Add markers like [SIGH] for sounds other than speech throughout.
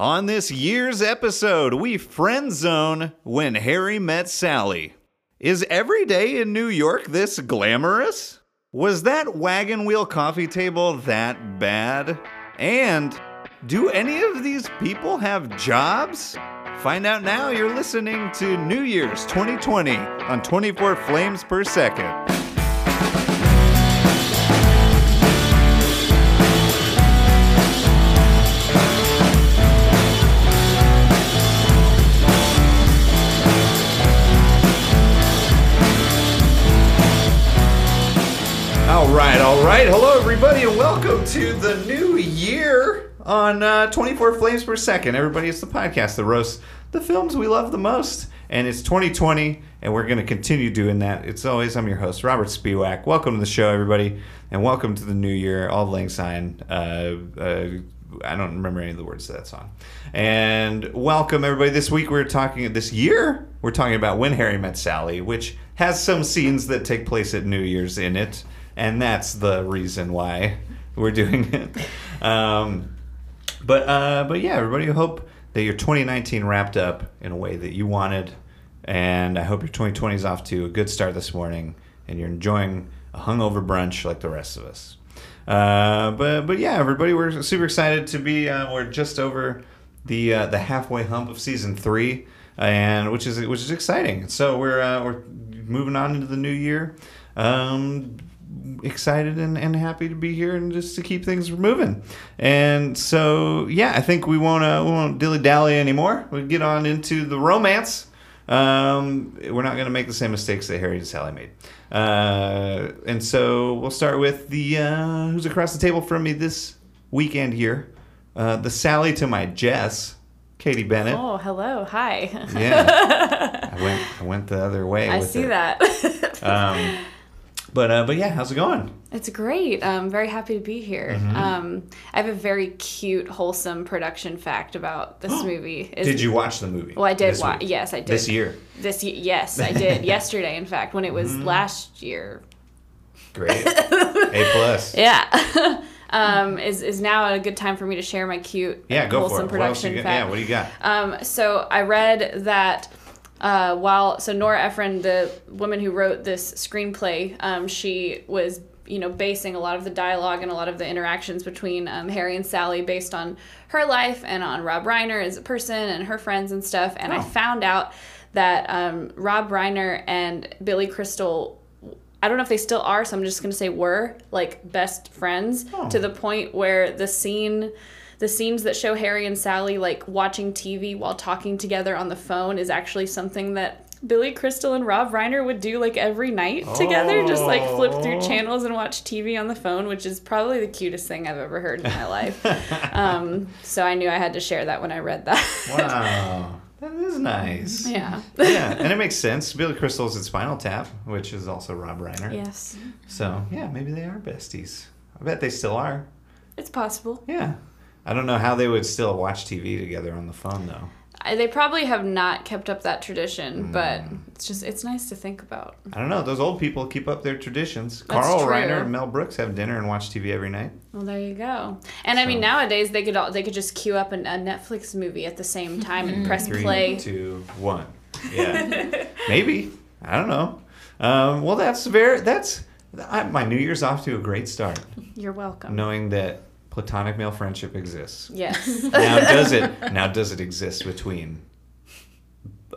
On this year's episode, we friend zone when Harry met Sally. Is every day in New York this glamorous? Was that wagon wheel coffee table that bad? And do any of these people have jobs? Find out now you're listening to New Year's 2020 on 24 Flames Per Second. Right, all right. Hello, everybody, and welcome to the new year on uh, 24 Flames Per Second. Everybody, it's the podcast that roasts the films we love the most. And it's 2020, and we're going to continue doing that. It's always, I'm your host, Robert Spiewak. Welcome to the show, everybody, and welcome to the new year. Auld Lang Syne. Uh, uh, I don't remember any of the words to that song. And welcome, everybody. This week we're talking, this year, we're talking about When Harry Met Sally, which has some scenes that take place at New Year's in it. And that's the reason why we're doing it. Um, but uh, but yeah, everybody, I hope that your 2019 wrapped up in a way that you wanted, and I hope your 2020 is off to a good start this morning, and you're enjoying a hungover brunch like the rest of us. Uh, but but yeah, everybody, we're super excited to be. Uh, we're just over the uh, the halfway hump of season three, and which is which is exciting. So we're uh, we're moving on into the new year. Um, excited and, and happy to be here and just to keep things moving. And so, yeah, I think we won't uh, we won't dilly dally anymore. We'll get on into the romance. Um, we're not going to make the same mistakes that Harry and Sally made. Uh, and so we'll start with the uh, who's across the table from me this weekend here. Uh, the Sally to my Jess, Katie Bennett. Oh, hello. Hi. Yeah, [LAUGHS] I went I went the other way. I see it. that. [LAUGHS] Um, but uh, but yeah, how's it going? it's great. I'm very happy to be here. Mm-hmm. Um, I have a very cute, wholesome production fact about this [GASPS] movie. Is- Did you watch the movie? Well, I did watch. Yes, I did. This year. This ye- yes, I did. [LAUGHS] Yesterday, in fact, when it was Mm-hmm. last year. Great. [LAUGHS] A plus. Yeah. [LAUGHS] um, is is now a good time for me to share my cute, Yeah, go wholesome for it. What production you fact? Yeah, what do you got? Um, so I read that uh, while so Nora Ephron, the woman who wrote this screenplay, um, she was you know basing a lot of the dialogue and a lot of the interactions between um, Harry and Sally based on her life and on Rob Reiner as a person and her friends and stuff. And Oh. I found out that um, Rob Reiner and Billy Crystal. I don't know if they still are, so I'm just gonna say were like best friends Oh. to the point where the scene the scenes that show Harry and Sally like watching TV while talking together on the phone is actually something that Billy Crystal and Rob Reiner would do like every night together, just like flip through Oh. channels and watch TV on the phone, which is probably the cutest thing I've ever heard in my life. [LAUGHS] um, so I knew I had to share that when I read that. Wow. [LAUGHS] that is nice. yeah. yeah, and it [LAUGHS] makes sense. Billy Crystal's in Spinal Tap, which is also Rob Reiner. yes, So, yeah, maybe they are besties. I bet they still are. it's possible. Yeah. I don't know how they would still watch TV together on the phone, though. I, they probably have not kept up that tradition, but Mm. it's just it's nice to think about. I don't know. Those old people keep up their traditions. That's Carl true. Reiner and Mel Brooks have dinner and watch TV every night. Well, there you go. And I mean, nowadays they could all, they could just queue up an, a Netflix movie at the same time and press Three, play. two, one. Yeah, [LAUGHS] maybe. I don't know. Um, well, that's very. That's I, my New Year's off to a great start, You're welcome. knowing that platonic male friendship exists. Yes. Now, [LAUGHS] does it? Now, does it exist between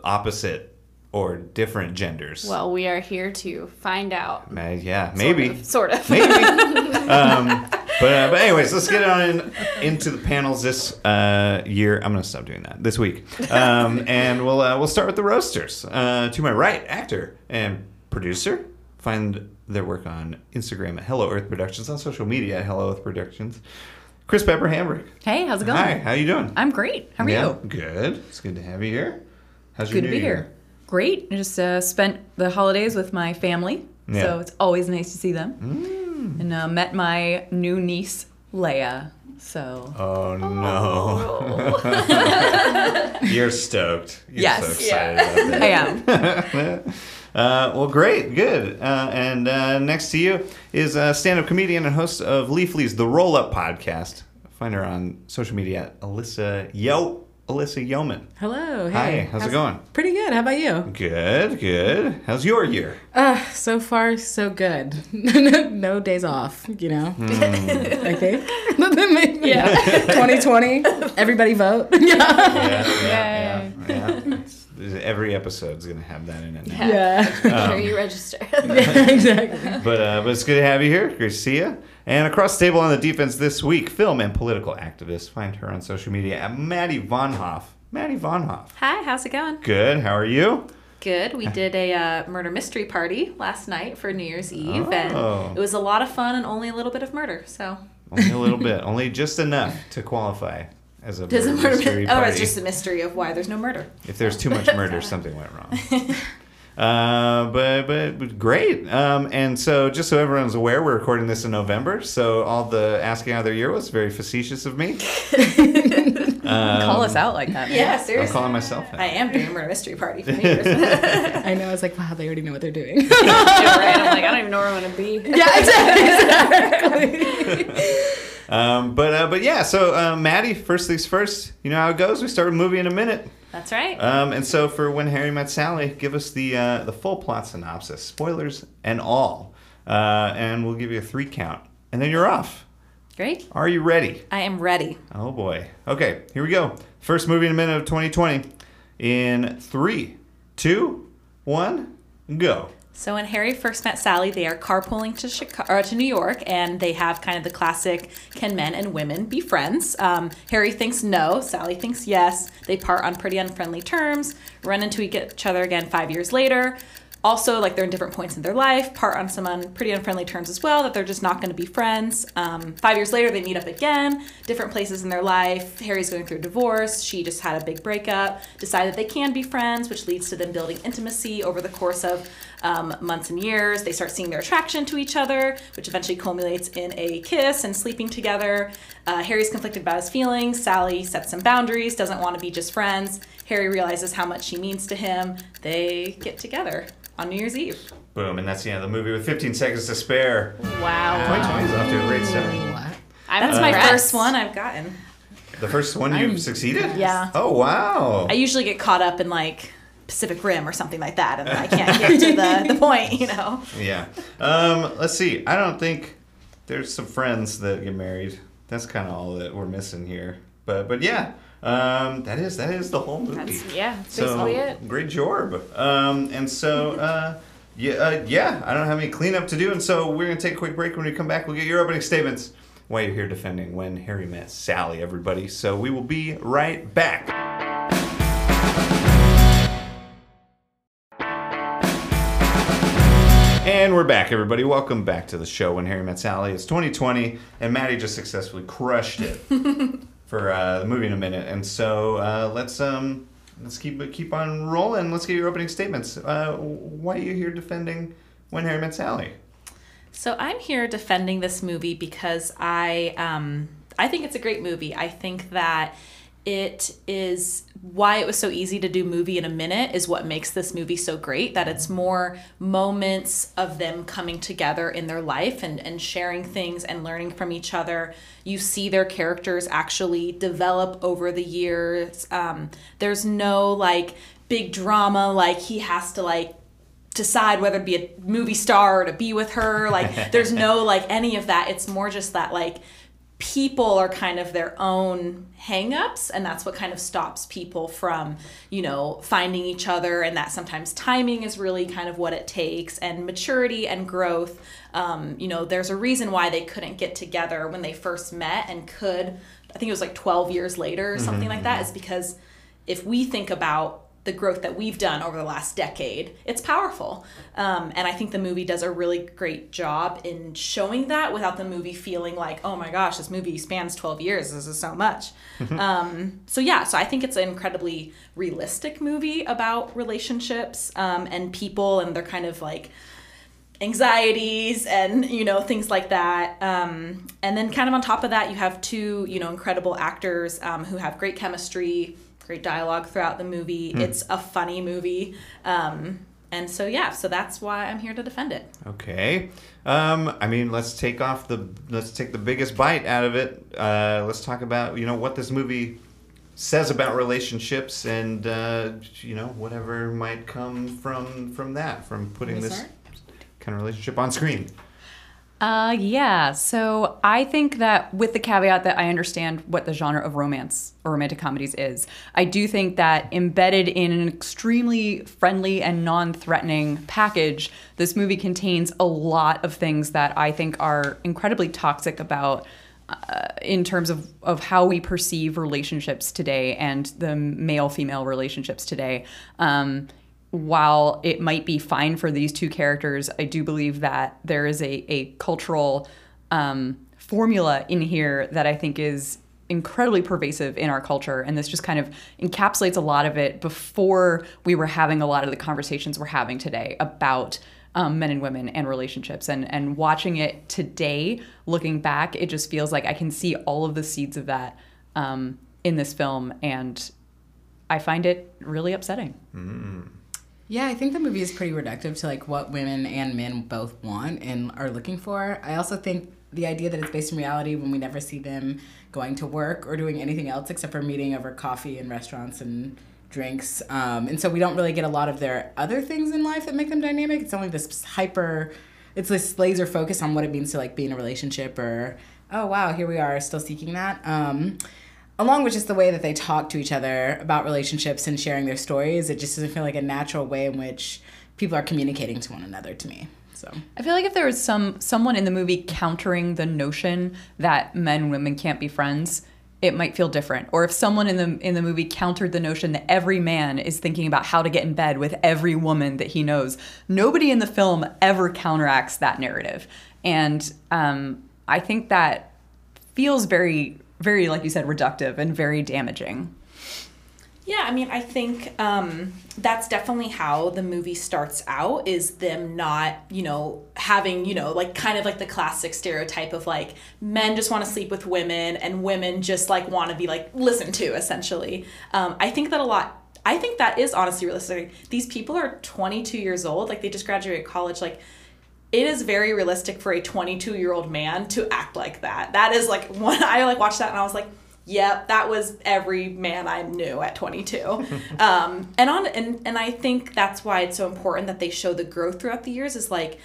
opposite or different genders? well, we are here to find out. Yeah, Sort maybe. of, Sort of. Maybe. [LAUGHS] um, but, uh, but anyways, let's get on in, into the panels this uh, year. I'm gonna stop doing that this week, um, and we'll uh, we'll start with the roasters. Uh, to my right, actor and producer. Find their work on Instagram at Hello Earth Productions, on social media at Hello Earth Productions. Chris Pepper Hambrick. Hey, how's it going? Hi, how you doing? I'm great. How are Yeah, you? Good. It's good to have you here. How's your Good to be year? here. Great. I just uh, spent the holidays with my family, Yeah. so it's always nice to see them. Mm. And uh, met my new niece, Leia. So Oh no. [LAUGHS] You're stoked. You're Yes. so excited about that. [LAUGHS] I am. [LAUGHS] Uh, well, great, good. Uh, and uh, next to you is a stand-up comedian and host of Leafly's The Roll Up podcast. Find her on social media at Alyssa Yo Alyssa Yeoman. Hello. Hey. Hi, Hey. how's it going? Pretty good. How about you? Good, good. How's your year? Uh, so far so good. [LAUGHS] no days off, you know. Hmm. I think. [LAUGHS] Yeah. [LAUGHS] 2020. Everybody vote. yeah. Yeah, Yay. yeah, yeah. It's- every episode's gonna have that in it now. Yeah. Make Um, sure you register. [LAUGHS] [LAUGHS] yeah, exactly. But uh, but it's good to have you here. Great to see you. And across the table on the defense this week, film and political activist. Find her on social media at Maddie Von Hoff. Maddie Von Hoff. Hi, how's it going? Good. How are you? Good. We did a uh, murder mystery party last night for New Year's Eve, Oh. and it was a lot of fun and only a little bit of murder. So, Only a little bit. [LAUGHS] Only just enough to qualify as a does a murder murder mystery oh, party. it's just a mystery of why there's no murder. if there's too much murder, something went wrong. [LAUGHS] Uh, but but but great. Um, and so just so everyone's aware, we're recording this in November. So all the asking how their year was very facetious of me. [LAUGHS] Um, Call us out like that. man. Yeah, I'm seriously. calling myself I am doing a murder mystery party for [LAUGHS] New Year's. I know. I was like, wow, they already know what they're doing. Yeah, right. I'm like, I don't even know where I'm gonna be. yeah, exactly. exactly. Um, but uh, but yeah. So uh, Maddie, first things first. You know how it goes. We start a movie in a minute. That's right. Um, and so for When Harry Met Sally, give us the uh, the full plot synopsis, spoilers and all, uh, and we'll give you a three count, and then you're off. Great. Are you ready? I am ready. Oh boy. Okay, here we go. First movie in a minute of 2020. In three, two, one, go. So when Harry first met Sally, they are carpooling to Chicago, to New York, and they have kind of the classic: can men and women be friends? Um, Harry thinks no. Sally thinks yes. They part on pretty unfriendly terms. Run into each other again five years later. Also, like they're in different points in their life, part on some un- pretty unfriendly terms as well. That they're just not going to be friends. Um, five years later, they meet up again, different places in their life. Harry's going through a divorce. She just had a big breakup. Decide that they can be friends, which leads to them building intimacy over the course of um, months and years. They start seeing their attraction to each other, which eventually culminates in a kiss and sleeping together. Uh, Harry's conflicted about his feelings. Sally sets some boundaries, doesn't want to be just friends. Harry realizes how much she means to him. They get together on New Year's Eve. Boom, and that's the end of the movie with 15 seconds to spare. Wow. 2020 is off to a great start. What? I'm That's my impressed. first one I've gotten. The first one you've succeeded? Yeah. Oh, wow. I usually get caught up in like Pacific Rim or something like that, and then I can't get to the, the point, you know. [LAUGHS] Yeah. Um, let's see. I don't think there's some friends that get married. That's kind of all that we're missing here. But but yeah, um, that is that is the whole movie. That's, yeah, that's so basically it. great job. Um, and so uh, yeah, uh, yeah, I don't have any cleanup to do, and so we're gonna take a quick break. When we come back, we'll get your opening statements. Why you're here defending when Harry met Sally, everybody. So we will be right back. And we're back, everybody. Welcome back to the show when Harry Met Sally. It's 2020, and Maddie just successfully crushed it [LAUGHS] for uh, the movie in a minute. And so uh, let's um let's keep keep on rolling. Let's get your opening statements. Uh, why are you here defending when Harry Met Sally? So I'm here defending this movie because I um, I think it's a great movie. I think that it is why it was so easy to do movie in a minute is what makes this movie so great that it's more moments of them coming together in their life and, and sharing things and learning from each other you see their characters actually develop over the years um, there's no like big drama like he has to like decide whether to be a movie star or to be with her. Like, there's no [LAUGHS] like any of that. It's more just that like people are kind of their own hangups, and that's what kind of stops people from, you know, finding each other. And that sometimes timing is really kind of what it takes, and maturity and growth. Um, you know, there's a reason why they couldn't get together when they first met and could. I think it was like 12 years later or something like that. Is because if we think about the growth that we've done over the last decade, it's powerful. Um, and I think the movie does a really great job in showing that without the movie feeling like, oh my gosh, this movie spans 12 years. This is so much. [LAUGHS] um, so, yeah, so I think it's an incredibly realistic movie about relationships um, and people and their kind of like anxieties and you know things like that um, and then kind of on top of that you have two you know incredible actors um, who have great chemistry great dialogue throughout the movie it's a funny movie um, and so yeah, so that's why I'm here to defend it. Okay. Um, I mean, let's take off the let's take the biggest bite out of it. Uh, let's talk about you know what this movie says about relationships and uh, you know whatever might come from from that from putting this kind of relationship on screen. Uh, yeah. So I think that with the caveat that I understand what the genre of romance or romantic comedies is, I do think that embedded in an extremely friendly and non-threatening package, this movie contains a lot of things that I think are incredibly toxic about uh, in terms of, of how we perceive relationships today and the male female relationships today. Um, while it might be fine for these two characters, I do believe that there is a, a cultural um, formula in here that I think is incredibly pervasive in our culture. And this just kind of encapsulates a lot of it before we were having a lot of the conversations we're having today about um, men and women and relationships. And, and watching it today, looking back, it just feels like I can see all of the seeds of that um, in this film. And I find it really upsetting. Yeah, I think the movie is pretty reductive to like what women and men both want and are looking for. I also think the idea that it's based in reality when we never see them going to work or doing anything else except for meeting over coffee in restaurants and drinks. Um, and so we don't really get a lot of their other things in life that make them dynamic. It's only this hyper, it's this laser focus on what it means to like be in a relationship or, oh wow, here we are still seeking that. Um, along with just the way that they talk to each other about relationships and sharing their stories, it just doesn't feel like a natural way in which people are communicating to one another to me. So I feel like if there was some someone in the movie countering the notion that men and women can't be friends, it might feel different. Or if someone in the in the movie countered the notion that every man is thinking about how to get in bed with every woman that he knows, nobody in the film ever counteracts that narrative. And um, I think that feels very, very, like you said, reductive and very damaging. Yeah, I mean, I think um, that's definitely how the movie starts out is them not, you know, having, you know, like kind of like the classic stereotype of like men just want to sleep with women and women just like want to be like listened to essentially. Um, I think that a lot, I think that is honestly realistic. These people are 22 years old, like they just graduated college, like it is very realistic for a 22 year old man to act like that. That is like [LAUGHS] when I like watched that and I was like, yep, that was every man I knew at 22. [LAUGHS] um, and on and and I think that's why it's so important that they show the growth throughout the years. Is like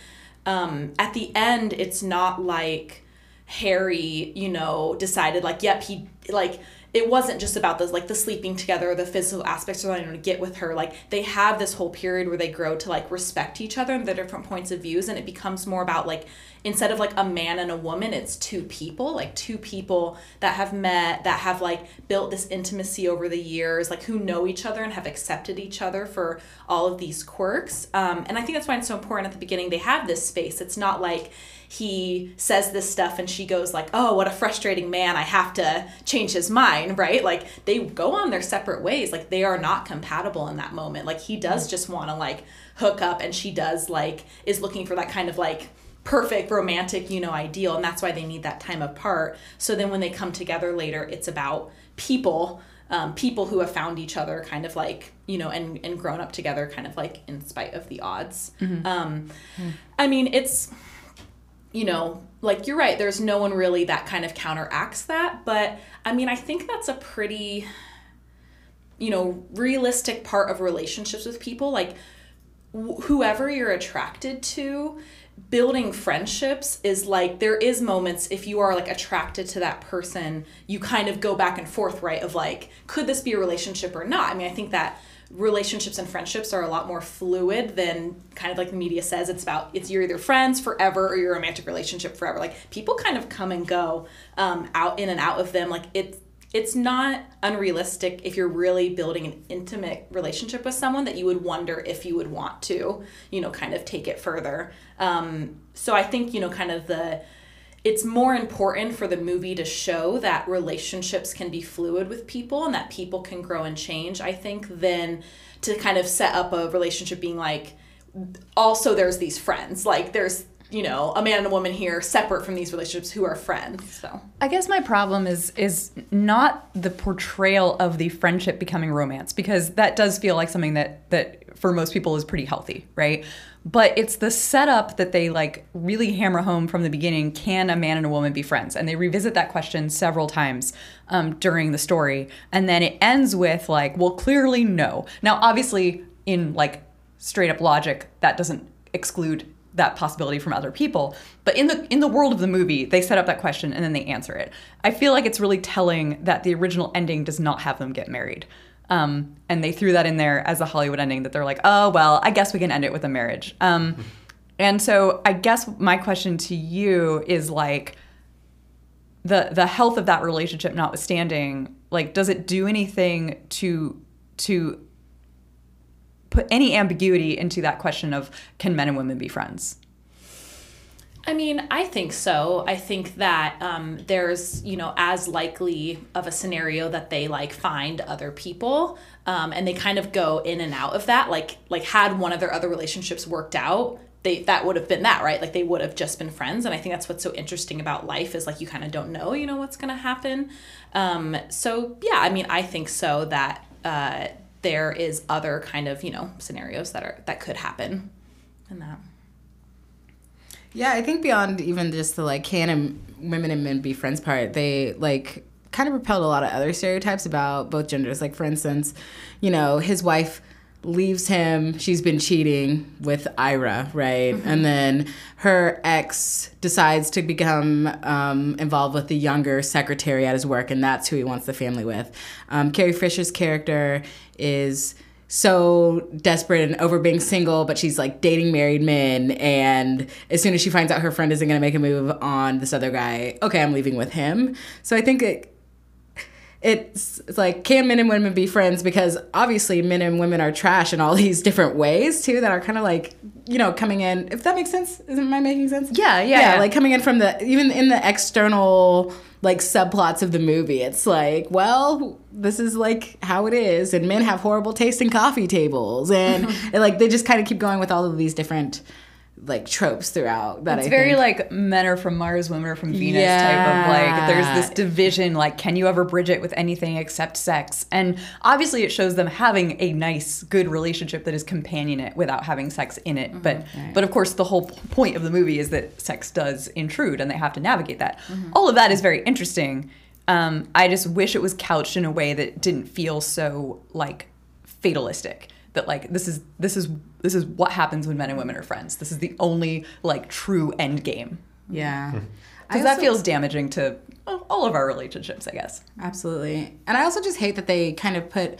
um, at the end, it's not like Harry, you know, decided like, yep, he like it wasn't just about the like the sleeping together the physical aspects or like to get with her. Like they have this whole period where they grow to like respect each other and their different points of views and it becomes more about like instead of like a man and a woman it's two people like two people that have met that have like built this intimacy over the years like who know each other and have accepted each other for all of these quirks. Um, and i think that's why it's so important at the beginning they have this space. It's not like he says this stuff and she goes like oh what a frustrating man. I have to change his mind right? Like they go on their separate ways. Like they are not compatible in that moment. Like he does just want to like hook up and she does like is looking for that kind of like perfect romantic you know ideal and that's why they need that time apart. So then when they come together later it's about people um, people who have found each other kind of like you know and and grown up together kind of like in spite of the odds. Um, i mean it's you know, like you're right, there's no one really that kind of counteracts that. But I mean, I think that's a pretty, you know, realistic part of relationships with people. Like, wh- whoever you're attracted to, building friendships is like there is moments if you are like attracted to that person you kind of go back and forth right of like could this be a relationship or not i mean i think that relationships and friendships are a lot more fluid than kind of like the media says. It's about it's you're either friends forever or your romantic relationship forever. Like people kind of come and go um, out in and out of them. Like it's it's not unrealistic if you're really building an intimate relationship with someone that you would wonder if you would want to you know kind of take it further. Um, so i think you know kind of the it's more important for the movie to show that relationships can be fluid with people and that people can grow and change, I think, than to kind of set up a relationship being like, also there's these friends. Like there's you know, a man and a woman here separate from these relationships who are friends. So I guess my problem is is not the portrayal of the friendship becoming romance because that does feel like something that that for most people is pretty healthy, right? But it's the setup that they like really hammer home from the beginning. Can a man and a woman be friends? And they revisit that question several times um, during the story, and then it ends with like, well, clearly no. Now, obviously, in like straight up logic, that doesn't exclude that possibility from other people but in the in the world of the movie they set up that question and then they answer it i feel like it's really telling that the original ending does not have them get married um, and they threw that in there as a hollywood ending that they're like oh well i guess we can end it with a marriage um, [LAUGHS] and so i guess my question to you is like the the health of that relationship notwithstanding like does it do anything to to put any ambiguity into that question of can men and women be friends? I mean, I think so. I think that um, there's, you know, as likely of a scenario that they like find other people, um, and they kind of go in and out of that. Like, like had one of their other relationships worked out, they that would have been that, right? Like they would have just been friends. And I think that's what's so interesting about life is like you kind of don't know, you know, what's gonna happen. Um, so yeah, I mean, I think so that. Uh, there is other kind of you know scenarios that are that could happen in that Yeah, I think beyond even just the like can and women and men be friends part, they like kind of repelled a lot of other stereotypes about both genders. Like for instance, you know, his wife leaves him. She's been cheating with Ira, right? And then her ex decides to become um, involved with the younger secretary at his work, and that's who he wants the family with. Um, Carrie Fisher's character is so desperate and over being single, but she's like dating married men. And as soon as she finds out her friend isn't going to make a move on this other guy, okay, I'm leaving with him. So I think it, it's, it's like can men and women be friends because obviously men and women are trash in all [LAUGHS] these different ways too that are kind of like you know coming in if that makes sense isn't my making sense Yeah, yeah, yeah. like coming in from the even in the external like subplots of the movie it's like well this is like how it is and men have horrible taste in coffee tables and, [LAUGHS] and like they just kind of keep going with all of these different like tropes throughout that It's I very think. like men are from Mars, women are from Venus type of like there's this division like can you ever bridge it with anything except sex? And obviously it shows them having a nice good relationship that is companionate without having sex in it. But but of course the whole point of the movie is that sex does intrude and they have to navigate that. All of that is very interesting. Um, I just wish it was couched in a way that didn't feel so like fatalistic that like this is this is this is what happens when men and women are friends. This is the only like true end game. yeah Because I that feels damaging to all of our relationships, I guess. Absolutely. And I also just hate that they kind of put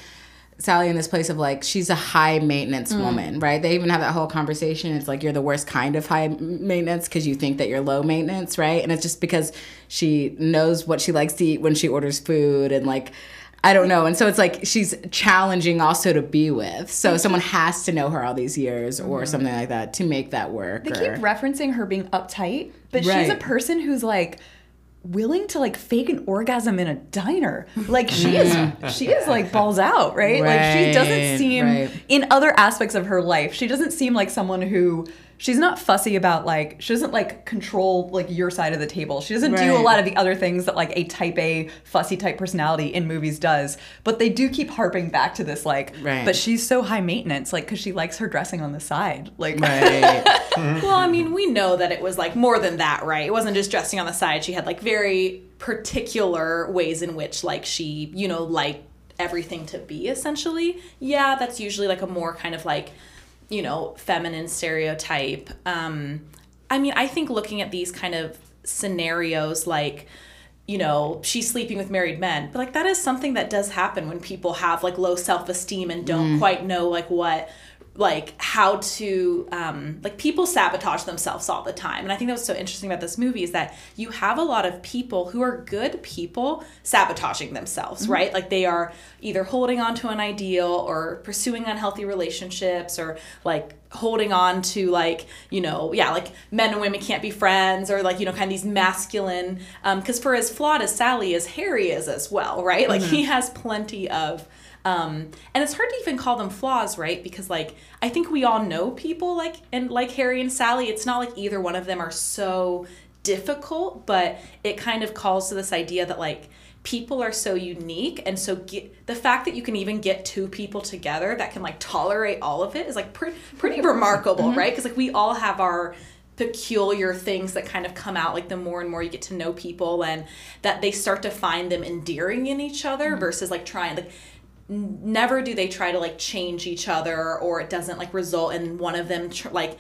Sally in this place of like she's a high maintenance mm. woman, right? They even have that whole conversation. It's like you're the worst kind of high maintenance because you think that you're low maintenance, right? And it's just because she knows what she likes to eat when she orders food and like I don't know. And so it's like she's challenging also to be with. So mm-hmm. someone has to know her all these years or mm-hmm. something like that to make that work. They or- keep referencing her being uptight, but she's a person who's like willing to like fake an orgasm in a diner. Like she is mm-hmm. she is like balls out, right? Like she doesn't seem right. in other aspects of her life, she doesn't seem like someone who she's not fussy about like she doesn't like control like your side of the table. She doesn't do a lot of the other things that like a type A fussy type personality in movies does. But they do keep harping back to this like Right. but she's so high maintenance like cuz she likes her dressing on the side. Like Right. [LAUGHS] Mm-hmm. well i mean we know that it was like more than that right it wasn't just dressing on the side she had like very particular ways in which like she you know liked everything to be essentially yeah that's usually like a more kind of like you know feminine stereotype um i mean i think looking at these kind of scenarios like you know, she's sleeping with married men. But like that is something that does happen when people have like low self-esteem and don't quite know like what like how to um like people sabotage themselves all the time. And I think that was so interesting about this movie is that you have a lot of people who are good people sabotaging themselves, mm-hmm. right? Like they are either holding on to an ideal or pursuing unhealthy relationships or like holding on to like you know yeah like men and women can't be friends or like you know kind of these masculine um, because for as flawed as sally is harry is as well right like mm-hmm. he has plenty of um, and it's hard to even call them flaws right? Because like i think we all know people like and like harry and sally. It's not like either one of them are so difficult but it kind of calls to this idea that like people are so unique. And so get, the fact that you can even get two people together that can like tolerate all of it is like pre- pretty [LAUGHS] remarkable right? Because like we all have our peculiar things that kind of come out like the more and more you get to know people and that they start to find them endearing in each other versus like trying like never do they try to like change each other or it doesn't like result in one of them tr- like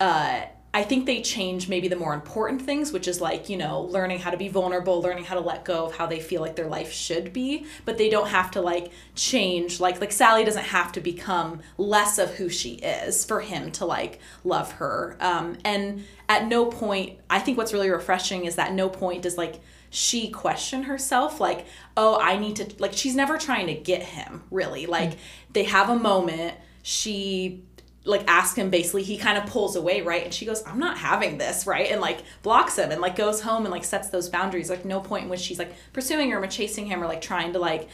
uh I think they change maybe the more important things, which is like, you know, learning how to be vulnerable, learning how to let go of how they feel like their life should be, but they don't have to like change like like Sally doesn't have to become less of who she is for him to like love her. Um and at no point I think what's really refreshing is that no point does like she question herself like oh i need to like she's never trying to get him really. Like they have a moment. She like ask him basically he kind of pulls away right? And she goes i'm not having this right? And like blocks him and like goes home and like sets those boundaries. Like no point in which she's like pursuing him or chasing him or like trying to like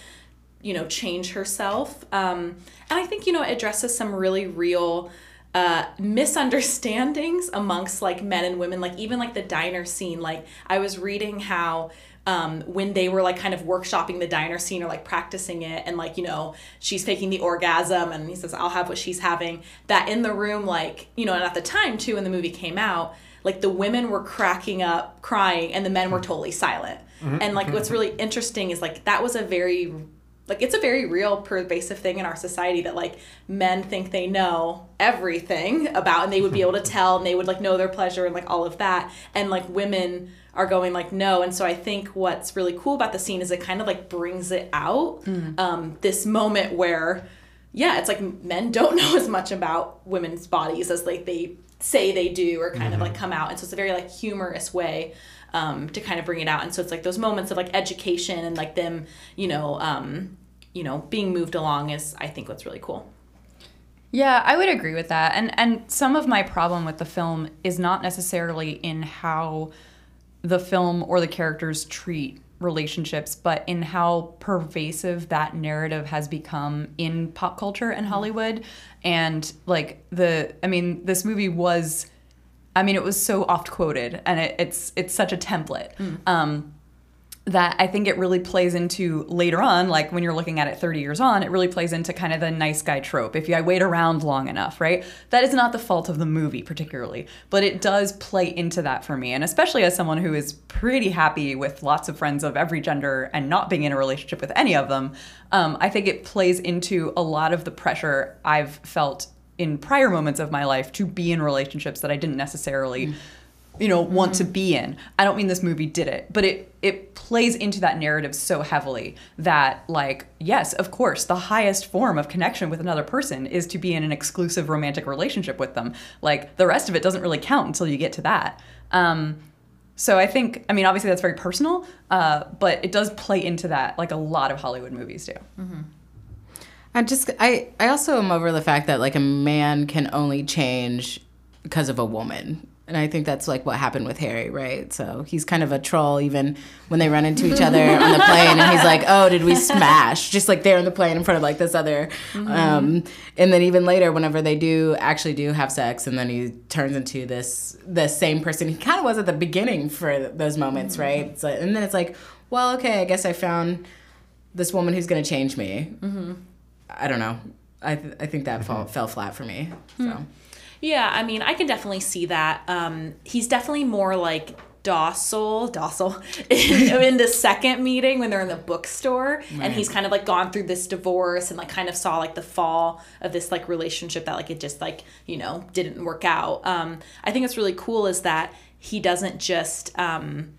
you know change herself. Um and i think you know it addresses some really real uh misunderstandings amongst like men and women like even like the diner scene. Like i was reading how um, when they were like kind of workshopping the diner scene or like practicing it and like you know she's faking the orgasm and he says i'll have what she's having that in the room like you know and at the time too when the movie came out like the women were cracking up crying and the men were totally silent. And like what's really interesting is like that was a very like it's a very real pervasive thing in our society that like men think they know everything about and they would be able to [LAUGHS] tell and they would like know their pleasure and like all of that. And like women are going like no. And so i think what's really cool about the scene is it kind of like brings it out um, this moment where yeah it's like men don't [LAUGHS] know as much about women's bodies as like they say they do or kind of like come out. And so it's a very like humorous way um, to kind of bring it out. And so it's like those moments of like education and like them you know um, you know being moved along is i think what's really cool Yeah, I would agree with that. And and some of my problem with the film is not necessarily in how the film or the characters treat relationships, but in how pervasive that narrative has become in pop culture and Hollywood. And like the I mean, this movie was I mean, it was so oft quoted and it, it's it's such a template. Um that I think it really plays into later on, like when you're looking at it 30 years on, it really plays into kind of the nice guy trope. If I wait around long enough, right? That is not the fault of the movie particularly, but it does play into that for me. And especially as someone who is pretty happy with lots of friends of every gender and not being in a relationship with any of them, um, I think it plays into a lot of the pressure I've felt in prior moments of my life to be in relationships that I didn't necessarily you know want to be in. I don't mean this movie did it but it it plays into that narrative so heavily that like yes of course the highest form of connection with another person is to be in an exclusive romantic relationship with them. Like the rest of it doesn't really count until you get to that. Um so i think i mean obviously that's very personal uh, but it does play into that like a lot of hollywood movies do. I just I I also am over the fact that like a man can only change because of a woman. And I think that's like what happened with Harry, right? So he's kind of a troll even when they run into each other on the plane and he's like, "Oh, did we smash?" Just like there on the plane in front of like this other mm-hmm. um and then even later whenever they do actually do have sex and then he turns into this the same person he kind of was at the beginning for those moments, mm-hmm. right? So and then it's like, "Well, okay, I guess I found this woman who's going to change me." Mm-hmm. I don't know. I, th- I think that fall, fell flat for me. So hmm. Yeah, I mean, I can definitely see that. Um, he's definitely more like docile, docile [LAUGHS] in, [LAUGHS] in the second meeting when they're in the bookstore, and he's kind of like gone through this divorce and like kind of saw like the fall of this like relationship that like it just like you know didn't work out. Um, I think it's really cool is that he doesn't just. Um,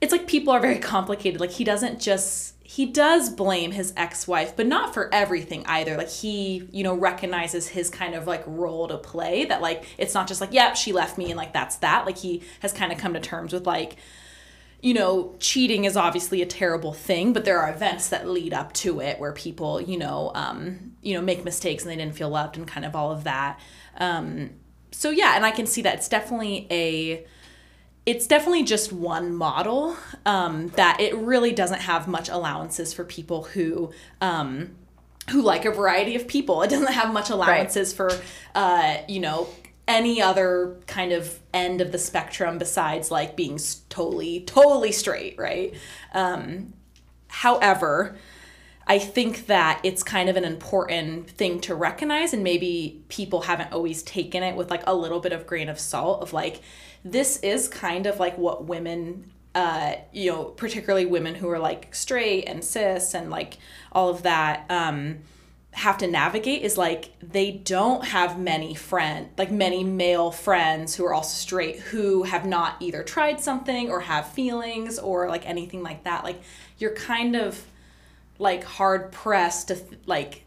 it's like people are very [LAUGHS] complicated. Like he doesn't just he does blame his ex-wife, but not for everything either. Like he, you know, recognizes his kind of like role to play that like it's not just like, yep, she left me and like that's that. Like he has kind of come to terms with like you know, cheating is obviously a terrible thing, but there are events that lead up to it where people, you know, um, you know, make mistakes and they didn't feel loved and kind of all of that. Um, so yeah, and I can see that it's definitely a it's definitely just one model um, that it really doesn't have much allowances for people who um, who like a variety of people. It doesn't have much allowances for uh, you know any other kind of end of the spectrum besides like being totally totally straight, right? Um, however. I think that it's kind of an important thing to recognize, and maybe people haven't always taken it with like a little bit of grain of salt of like, this is kind of like what women, uh, you know, particularly women who are like straight and cis and like all of that, um, have to navigate is like they don't have many friend like many male friends who are also straight who have not either tried something or have feelings or like anything like that. Like you're kind of like hard pressed to like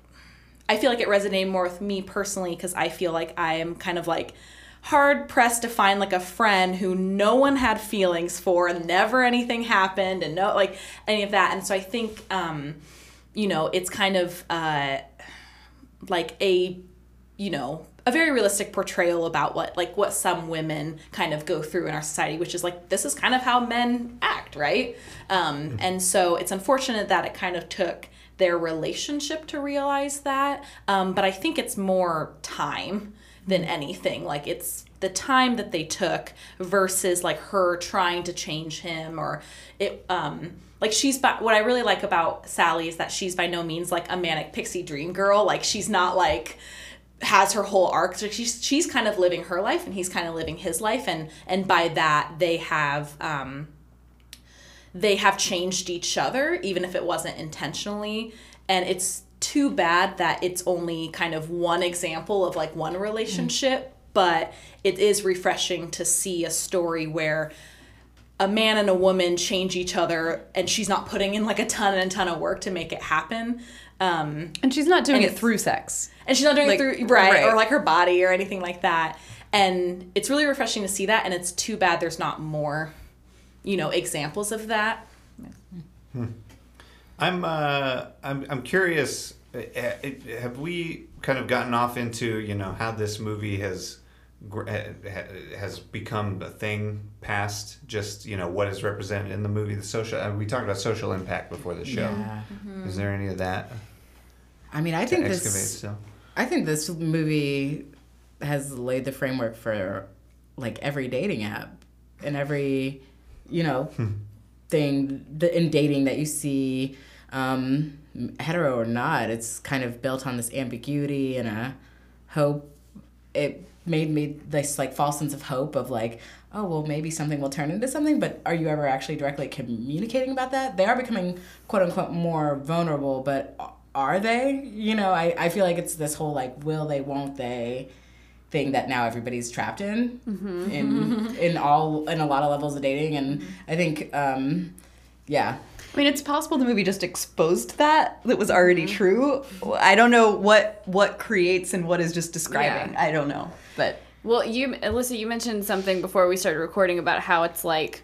I feel like it resonated more with me personally because I feel like I am kind of like hard pressed to find like a friend who no one had feelings for and never anything happened and no like any of that. And so I think um you know it's kind of uh like a you know a very realistic portrayal about what like what some women kind of go through in our society which is like this is kind of how men act right? Um, and so it's unfortunate that it kind of took their relationship to realize that um, but i think it's more time than anything. Like it's the time that they took versus like her trying to change him or it um like she's by, what i really like about sally is that she's by no means like a manic pixie dream girl. Like she's not like has her whole arc. So she's she's kind of living her life and he's kind of living his life. And and by that they have um they have changed each other even if it wasn't intentionally. And it's too bad that it's only kind of one example of like one relationship but it is refreshing to see a story where a man and a woman change each other and she's not putting in like a ton and a ton of work to make it happen um And she's not doing it through sex. and she's not doing Like, it through right, right. or like her body or anything like that and it's really refreshing to see that and it's too bad there's not more you know examples of that I'm uh, I'm I'm curious. uh, uh, Have we kind of gotten off into you know how this movie has gr- uh, ha- has become a thing past just you know what is represented in the movie? The social. uh, We talked about social impact before the show. Yeah. Is there any of that I mean, I to think excavate this. still? I think this movie has laid the framework for like every dating app and every, you know, thing the, in dating that you see, um, hetero or not. It's kind of built on this ambiguity and a hope. It made me this like false sense of hope of like, oh well, maybe something will turn into something. But are you ever actually directly communicating about that? They are becoming quote unquote more vulnerable, but are they? You know, I, I feel like it's this whole like will they, won't they thing that now everybody's trapped in in in all in a lot of levels of dating and I think um yeah. I mean, it's possible the movie just exposed that that was already mm-hmm. true. I don't know what what creates and what is just describing. Yeah. I don't know, but Well, you, Alyssa, you mentioned something before we started recording about how it's like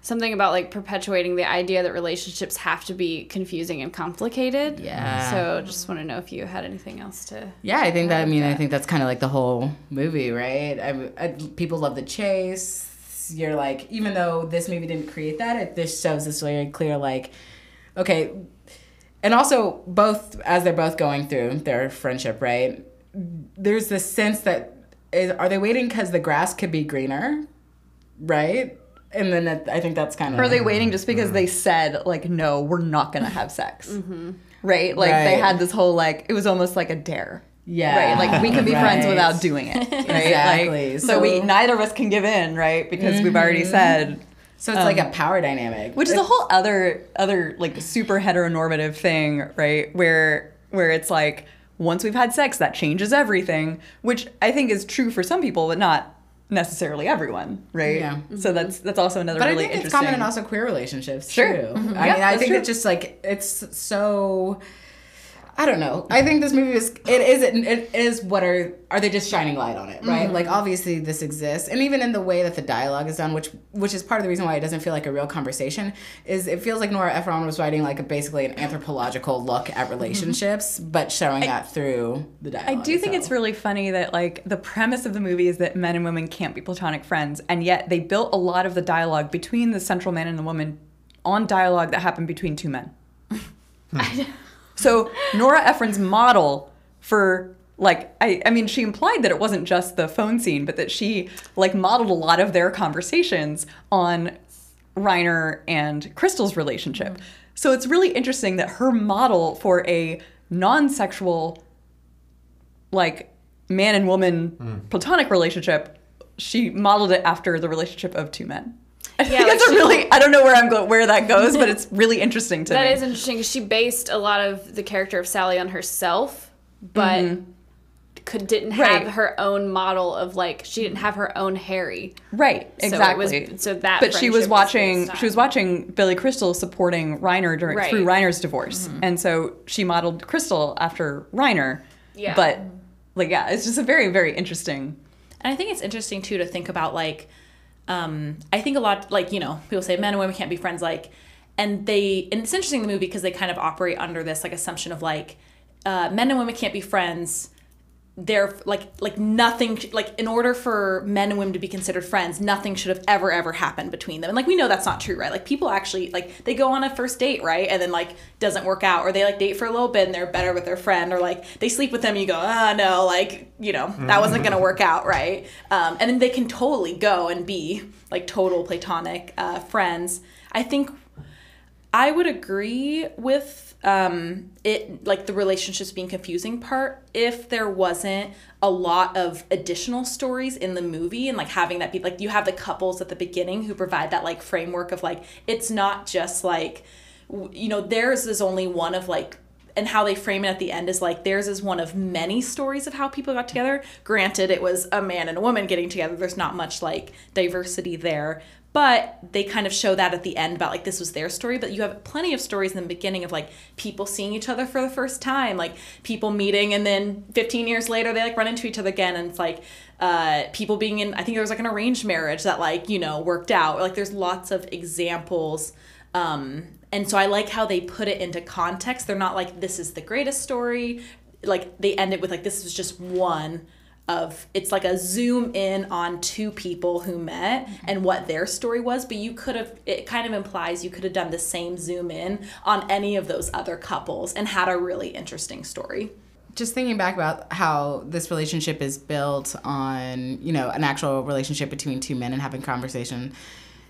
something about like perpetuating the idea that relationships have to be confusing and complicated. Yeah. So just want to know if you had anything else to. Yeah, I think that. I mean, I think that's kind of like the whole movie, right? I, I, people love the chase. You're like, even though this movie didn't create that, it this shows this very clear, like, okay, and also both as they're both going through their friendship, right? There's this sense that is, are they waiting because the grass could be greener, right? And then it, I think that's kind of are they waiting just because mm-hmm. they said like no, we're not gonna have sex, mm-hmm. right? Like they had this whole like it was almost like a dare. Yeah, Right, like we can be friends without doing it, right? Exactly. Like, so, we So- Mm-hmm. neither of us can give in, right? Because we've already said So it's like a power dynamic, which is a whole other other like super heteronormative thing right where where it's like once we've had sex that changes everything which i think is true for some people but not necessarily everyone right Yeah. so that's that's also another But really I think it's common in also queer relationships Sure. too. Mhm. I Yeah, mean, I think true. it's just like it's so. I don't know. I think this movie is it is it is what are are they just shining light on it, right? Mm-hmm. Like obviously this exists, and even in the way that the dialogue is done, which which is part of the reason why it doesn't feel like a real conversation, is it feels like Nora Ephron was writing like a, basically an anthropological look at mm-hmm. relationships, but showing that through the dialogue. I do think it's really funny that like the premise of the movie is that men and women can't be platonic friends, and yet they built a lot of the dialogue between the central man and the woman on dialogue that happened between two men. [LAUGHS] Hmm. [LAUGHS] so Nora Ephron's model for like I, I mean she implied that it wasn't just the phone scene, but that she like modeled a lot of their conversations on Reiner and Crystal's relationship. Mm-hmm. So it's really interesting that her model for a non-sexual like man and woman mm. platonic relationship, she modeled it after the relationship of two men. [LAUGHS] I think like it's a really [LAUGHS] I don't know where I'm go where that goes, but it's really interesting to That me. interesting because She based a lot of the character of Sally on herself, but could didn't have Mm-hmm. Right. her own model of like she didn't have her own Harry. Right, So it exactly. was- so that But she was friendship was watching. She was watching Billy Crystal supporting Reiner during Right. through Reiner's divorce, and so she modeled Crystal after Reiner. Yeah. But like, yeah, it's just a very, very interesting. And I think it's interesting too to think about like, um, I think a lot like you know people say men and women can't be friends like, and they and it's interesting in the movie because they kind of operate under this like assumption of like, uh, men and women can't be friends. They're like like nothing like in order for men and women to be considered friends, nothing should have ever ever happened between them. And like we know that's not true, right? Like people actually like they go on a first date, right? And then like doesn't work out, or they like date for a little bit and they're better with their friend, or like they sleep with them, you go, ah no, like you know that wasn't gonna work out, right? Um, and then they can totally go and be like total platonic uh, friends. I think I would agree with um, it, like the relationships being confusing part, if there wasn't a lot of additional stories in the movie and like having that be like you have the couples at the beginning who provide that like framework of like it's not just like you know theirs is only one of like and how they frame it at the end is like theirs is one of many stories of how people got together. Granted, it was a man and a woman getting together. There's not much like diversity there, but they kind of show that at the end about like this was their story. But you have plenty of stories in the beginning of like people seeing each other for the first time, like people meeting, and then 15 years later they like run into each other again, and it's like uh, people being in. I think there was like an arranged marriage that like you know worked out. Like there's lots of examples um, and so I like how they put it into context. They're not like this is the greatest story. Like they end it with like this was just one of it's like a zoom in on two people who met and what their story was but you could have it kind of implies you could have done the same zoom in on any of those other couples and had a really interesting story. Just thinking back about how this relationship is built on you know an actual relationship between two men and having conversation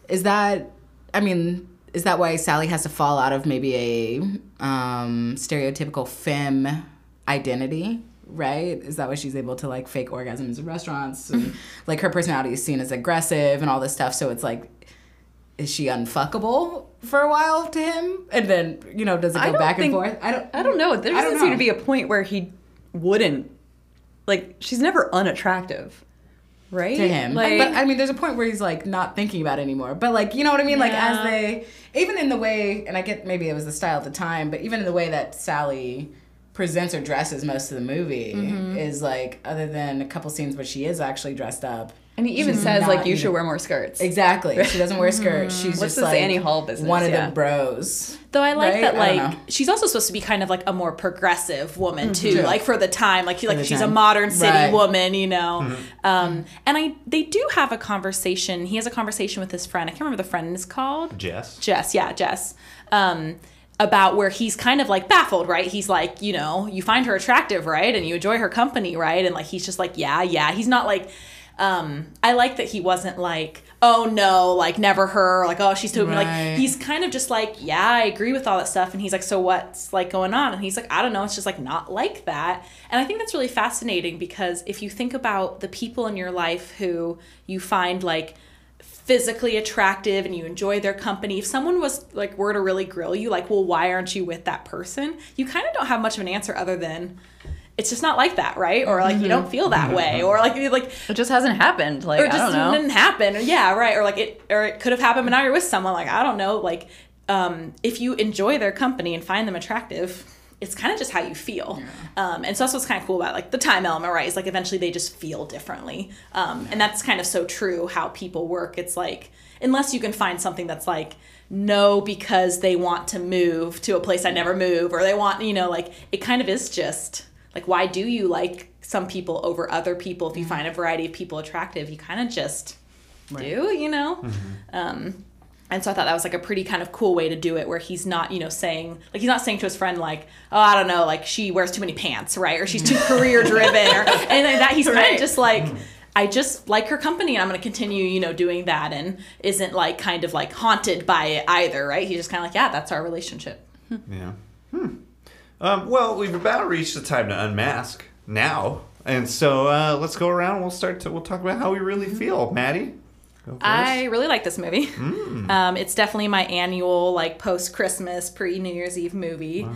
is that i mean is that why sally has to fall out of maybe a um, stereotypical femme identity right is that why she's able to like fake orgasms in restaurants and [LAUGHS] like her personality is seen as aggressive and all this stuff so it's like is she unfuckable for a while to him and then you know does it go back think- and forth i don't I don't know. There doesn't seem to be a point where he wouldn't. Like, she's never unattractive, right? to him. Like, but I mean, there's a point where he's like not thinking about it anymore. But like, you know what I mean? Like as they, even in the way, and I get maybe it was the style at the time, but even in the way that Sally presents or dresses most of the movie Mm-hmm. is like, other than a couple scenes where she is actually dressed up. and he even she's says, like, you should wear more skirts. Exactly. She doesn't wear skirts. She's What's just this like Annie Hall business? one of Yeah. the bros. Though I like Right? that, like know. she's also supposed to be kind of like a more progressive woman too, True. like for the time, like like the she's time. a modern city Right. woman, you know. Um, and I they do have a conversation. He has a conversation with his friend. I can't remember the friend is called. Jess. Jess, yeah, Jess. Um, about where he's kind of like baffled, right? He's like, you know, you find her attractive, right? And you enjoy her company, right? And like he's just like, yeah, yeah. He's not like um I like that he wasn't like, oh no, like never her, like oh she's too Right. like he's kind of just like, yeah, I agree with all that stuff and he's like, so what's like going on? And he's like, I don't know, it's just like not like that. And I think that's really fascinating because if you think about the people in your life who you find like physically attractive and you enjoy their company if someone was like were to really grill you like well why aren't you with that person? You kind of don't have much of an answer other than it's just not like that right? Or like you don't feel that way. Or like like It just hasn't happened. Like, or I just don't know. didn't happen. Yeah right. Or like it or it could have happened but now you're with someone like i don't know. Like um if you enjoy their company and find them attractive it's kind of just how you feel. Um, and so that's what's kind of cool about like the time element, right? Is like eventually they just feel differently. Um, and that's kind of so true how people work. It's like, unless you can find something that's like, no, because they want to move to a place I never move, or they want, you know, like it kind of is just like, why do you like some people over other people? If you find a variety of people attractive, you kind of just do, you know? Um, and so I thought that was like a pretty kind of cool way to do it where he's not, you know, saying like he's not saying to his friend like, oh, I don't know, like she wears too many pants, right? Or she's too [LAUGHS] career driven or and that he's kind of just like I just like her company and I'm going to continue, you know, doing that and isn't like kind of like haunted by it either, right? He's just kind of like, yeah, that's our relationship. Yeah. Hmm. Um, well, we've about reached the time to unmask now, and so uh, let's go around. We'll start to. We'll talk about how we really feel. Maddie, go first. I really like this movie. Um, it's definitely my annual like post Christmas, pre New Year's Eve movie.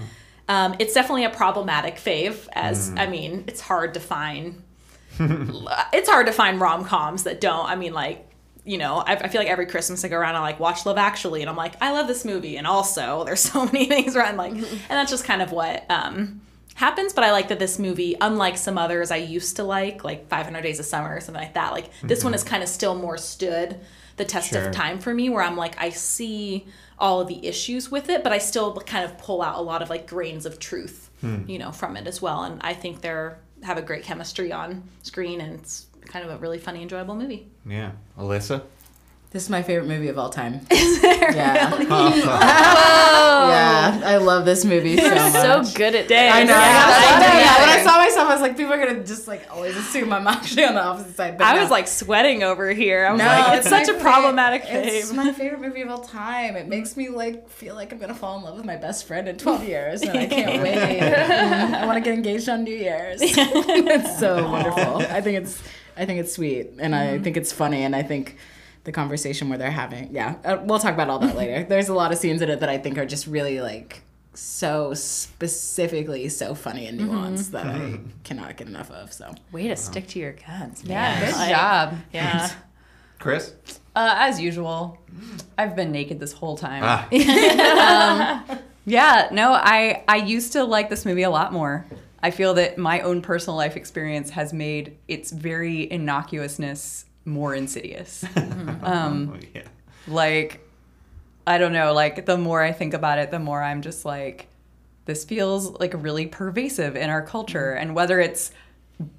Um, it's definitely a problematic fave. As I mean, it's hard to find. [LAUGHS] it's hard to find rom coms that don't. I mean, like you know, I, I feel like every Christmas I go around and like watch Love Actually, and I'm like, I love this movie, and also there's [LAUGHS] so many things around like, and that's just kind of what um, happens. But I like that this movie, unlike some others I used to like, like 500 Days of Summer or something like that, like this one is kind of still more stood the test Sure. of time for me, where I'm like, I see all of the issues with it, but I still kind of pull out a lot of like grains of truth, hmm. you know, from it as well. And I think they're have a great chemistry on screen, and it's kind of a really funny, enjoyable movie. Yeah, Alyssa. This is my favorite movie of all time. [LAUGHS] Yeah. [LAUGHS] yeah, I love this movie so much. so good at Dang. I know. Yeah, I, I know, do. when I saw myself, I was like, people are gonna just like always assume I'm actually on the opposite side. But I no. was like sweating over here. I was No, like, it's, such a fa- problematic It's my favorite movie of all time. It makes me like feel like I'm gonna fall in love with my best friend in 12 years, and I can't [LAUGHS] wait. I want to get engaged on New Year's. it's so wonderful. I think it's I think it's sweet, and I mm-hmm. think it's funny, and I think the conversation where they're having. Yeah, uh, we'll talk about all that later. [LAUGHS] There's a lot of scenes in it that I think are just really like so specifically so funny and nuanced that I [LAUGHS] cannot get enough of. So Way to stick to your guns, Yeah, man. good Like, job. Yeah. Chris. Uh, as usual, I've been naked this whole time. Ah, [LAUGHS] Yeah, no, I I used to like this movie a lot more. I feel that my own personal life experience has made its very innocuousness more insidious. [LAUGHS] um, oh, yeah. like I don't know, like the more I think about it, the more I'm just like this feels like really pervasive in our culture and whether it's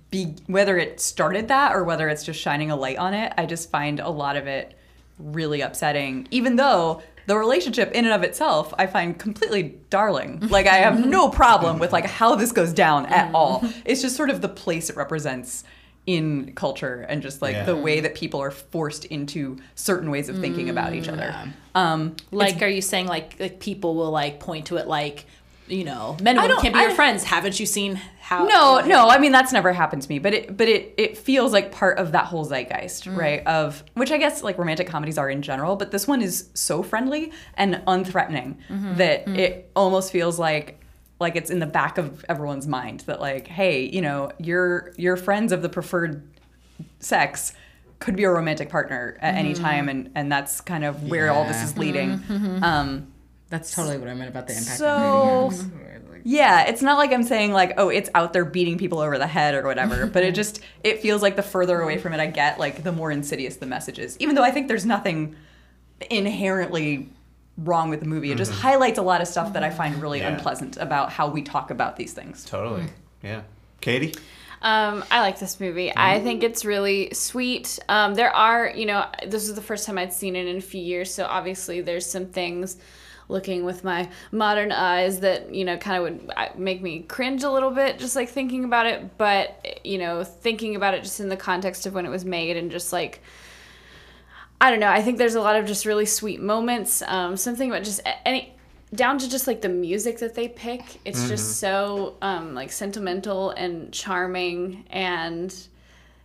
be whether it started that or whether it's just shining a light on it, I just find a lot of it really upsetting even though the relationship in and of itself I find completely darling. [LAUGHS] Like I have no problem with like how this goes down at all. It's just sort of the place it represents in culture and just like Yeah. the way that people are forced into certain ways of thinking about each other. Um, Like, are you saying like like people will like point to it like, you know, men and women can't be your friends? Haven't you seen how? no, no. I mean, that's never happened to me, but it, but it, it feels like part of that whole zeitgeist, Mm. right? Of which I guess like romantic comedies are in general, but this one is so friendly and unthreatening Mm-hmm. that Mm. it almost feels like like it's in the back of everyone's mind that like, hey, you know, your your friends of the preferred sex could be a romantic partner at any Mm-hmm. time, and and that's kind of where all this is leading. Mm-hmm. Um, that's totally what I meant about the impact. So- of the movie. Like, yeah, it's not like I'm saying like, oh, it's out there beating people over the head or whatever, [LAUGHS] but it just it feels like the further away from it I get, like the more insidious the message is. Even though I think there's nothing inherently wrong with the movie, it just highlights a lot of stuff that I find really Yeah. unpleasant about how we talk about these things. Totally. Yeah. Katie. Um, I like this movie. I think it's really sweet. Um, there are, you know, this is the first time I'd seen it in a few years, so obviously there's some things looking with my modern eyes that, you know, kind of would uh, make me cringe a little bit just like thinking about it, but, you know, thinking about it just in the context of when it was made and just like I don't know. I think there's a lot of just really sweet moments. Um, something about just any down to just like the music that they pick. It's just so um, like sentimental and charming, and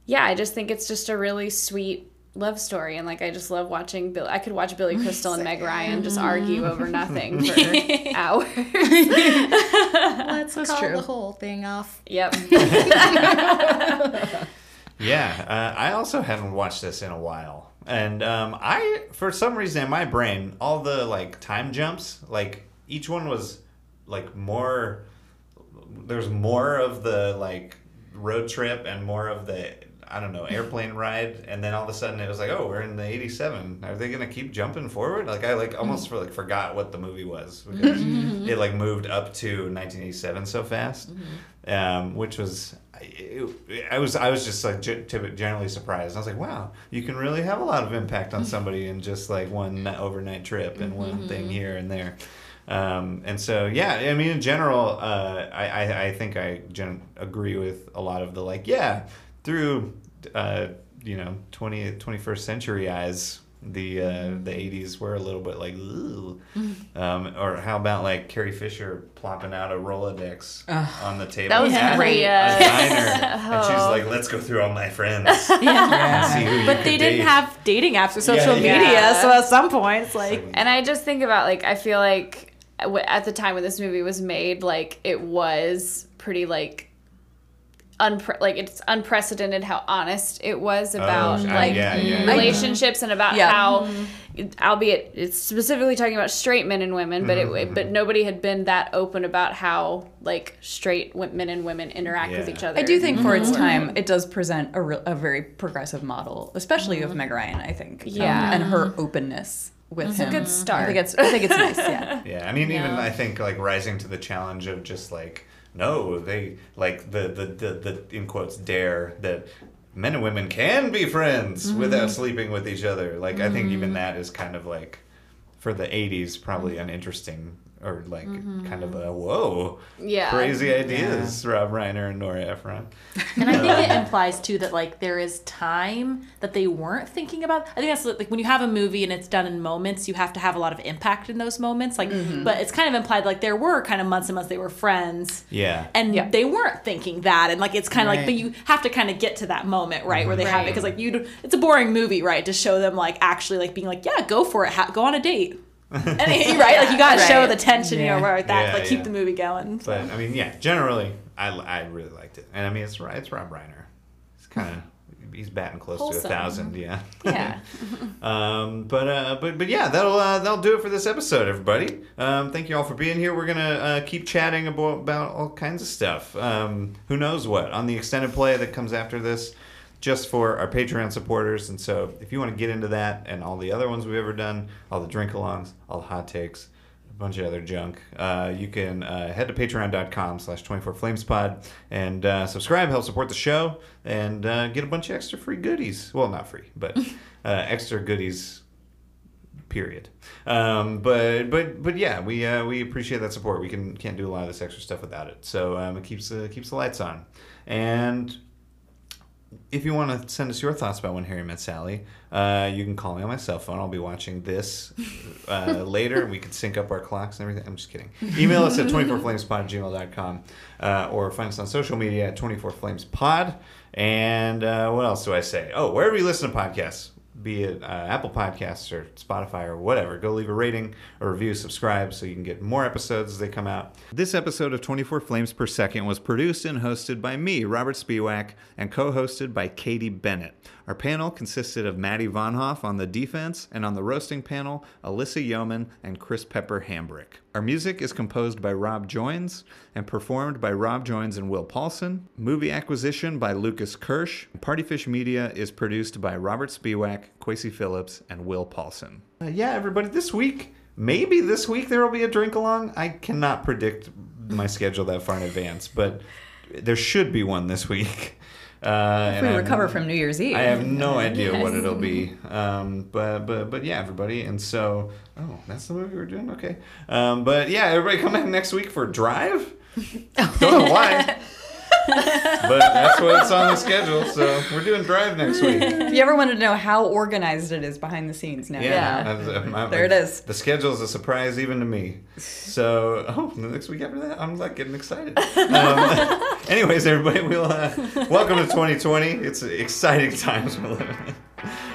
yeah, I just think it's just a really sweet love story. And like I just love watching Bill. I could watch Billy Crystal and Meg Ryan just argue over nothing [LAUGHS] for hours. Let's call true. the whole thing off. yep. [LAUGHS] Yeah, uh, I also haven't watched this in a while, and um, I, for some reason, in my brain, all the like time jumps, like each one was like more there's more of the like road trip and more of the I don't know airplane ride, and then all of a sudden it was like, oh, we're in the '87. Are they gonna keep jumping forward? Like I like almost for, like forgot what the movie was because it like moved up to 1987 so fast, um, which was. it- I was I was just like ge- generally surprised. I was like, "Wow, you can really have a lot of impact on somebody in just like one ni- overnight trip and one thing here and there." Um, and so, yeah, I mean, in general, uh, I, I, I think I gen- agree with a lot of the like, yeah, through, uh, you know, 20th, 21st century eyes, the uh, the 80s were a little bit like, ooh. [LAUGHS] Um, or how about like Carrie Fisher plopping out a Rolodex on the table? That was at pretty, a diner, and she's oh. like, let's go through all my friends. [LAUGHS] and see who you But could they didn't date. have dating apps or social Yeah, media, yeah. so at some point it's like And I just think about like I feel like at the time when this movie was made, like it was pretty like unpre- like it's unprecedented how honest it was about Oh, like yeah, yeah, yeah. relationships and about Yeah. how albeit it's specifically talking about straight men and women but Mm-hmm, it but nobody had been that open about how like straight men and women interact with each other I do think for its time, it does present a, real, a very progressive model, especially of Meg Ryan. I think, um, Yeah. and her openness with him. It's a good start. I think it's, I think it's nice. Yeah. [LAUGHS] Yeah, I mean, even I think like rising to the challenge of just like no, they like the the the, the in quotes dare that men and women can be friends mm-hmm. without sleeping with each other. Like I think even mm-hmm. that is kind of like for the '80s probably an interesting or like kind of a mm-hmm. whoa Yeah. crazy ideas. Rob Reiner and Nora Ephron. [LAUGHS] And I think it um, implies too that like there is time that they weren't thinking about. I think that's like when you have a movie and it's done in moments, you have to have a lot of impact in those moments. Like, mm-hmm. but it's kind of implied like there were kind of months and months they were friends. Yeah. And Yeah. they weren't thinking that, and like it's kind of like, but you have to kind of get to that moment, right, where they have it, because like you, it's a boring movie, right, to show them like actually like being like, yeah, go for it, ha- go on a date, [LAUGHS] and right, like you got to show the tension, you know, Yeah. where that Yeah, like keep yeah. the movie going. But I mean, yeah, generally, I, I really liked it, and I mean, it's it's Rob Reiner. He's kind of he's batting close to a thousand, yeah. Yeah. [LAUGHS] um, but uh, but but yeah, that'll uh, that'll do it for this episode, everybody. Um, thank you all for being here. We're gonna uh, keep chatting about about all kinds of stuff. Um, who knows what on the extended play that comes after this. Just for our Patreon supporters, and so if you want to get into that and all the other ones we've ever done, all the drink-alongs, all the hot takes, a bunch of other junk. Uh, you can uh, head to patreon.com slash 24flamespod and uh, subscribe, help support the show, and uh, get a bunch of extra free goodies. Well, not free, but [LAUGHS] uh, extra goodies period. Um, but but but yeah, we uh, we appreciate that support. We can can't do a lot of this extra stuff without it. So um, it keeps uh, keeps the lights on. And if you want to send us your thoughts about when Harry met Sally, uh, you can call me on my cell phone. I'll be watching this uh, [LAUGHS] later, and we can sync up our clocks and everything. I'm just kidding. Email us at 24flamespod at gmail.com uh, or find us on social media at 24flamespod. And uh, what else do I say? Oh, wherever you listen to podcasts, be it uh, Apple Podcasts or Spotify or whatever, go leave a rating or review, subscribe so you can get more episodes as they come out. This episode of 24 Flames Per Second was produced and hosted by me, Robert Spiewak, and co hosted by Katie Bennett. Our panel consisted of Maddie Von Hoff on the defense, and on the roasting panel, Alyssa Yeoman and Chris Pepper Hambrick. Our music is composed by Rob Joins and performed by Rob Joins and Will Paulson. Movie acquisition by Lucas Kirsch. Partyfish Media is produced by Robert Spiewak, Quasey Phillips, and Will Paulson. Uh, yeah, everybody, this week, maybe this week there will be a drink along. I cannot predict my schedule that far in advance, but there should be one this week. [LAUGHS] Uh, If we recover from New Year's Eve. I have no [LAUGHS] idea what it'll be. Um, but but but yeah, everybody. And so, oh, that's the movie we're doing. Okay. Um, but yeah, everybody come back next week for Drive. [LAUGHS] Don't know why. [LAUGHS] [LAUGHS] but that's what's on the schedule. So we're doing Drive next week. If you ever wanted to know how organized it is behind the scenes now, Yeah, you know. I'm- I'm- I'm- There it is. The schedule is a surprise even to me. So, oh, the next week after that, I'm like getting excited. [LAUGHS] Um, [LAUGHS] anyways, everybody, we'll uh, welcome to 2020. It's exciting times we're living in.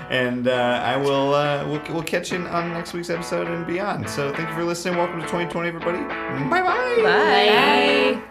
And uh, I will uh, we'll, we'll catch you on next week's episode and beyond. So thank you for listening. Welcome to 2020, everybody. Bye bye. Bye. Bye.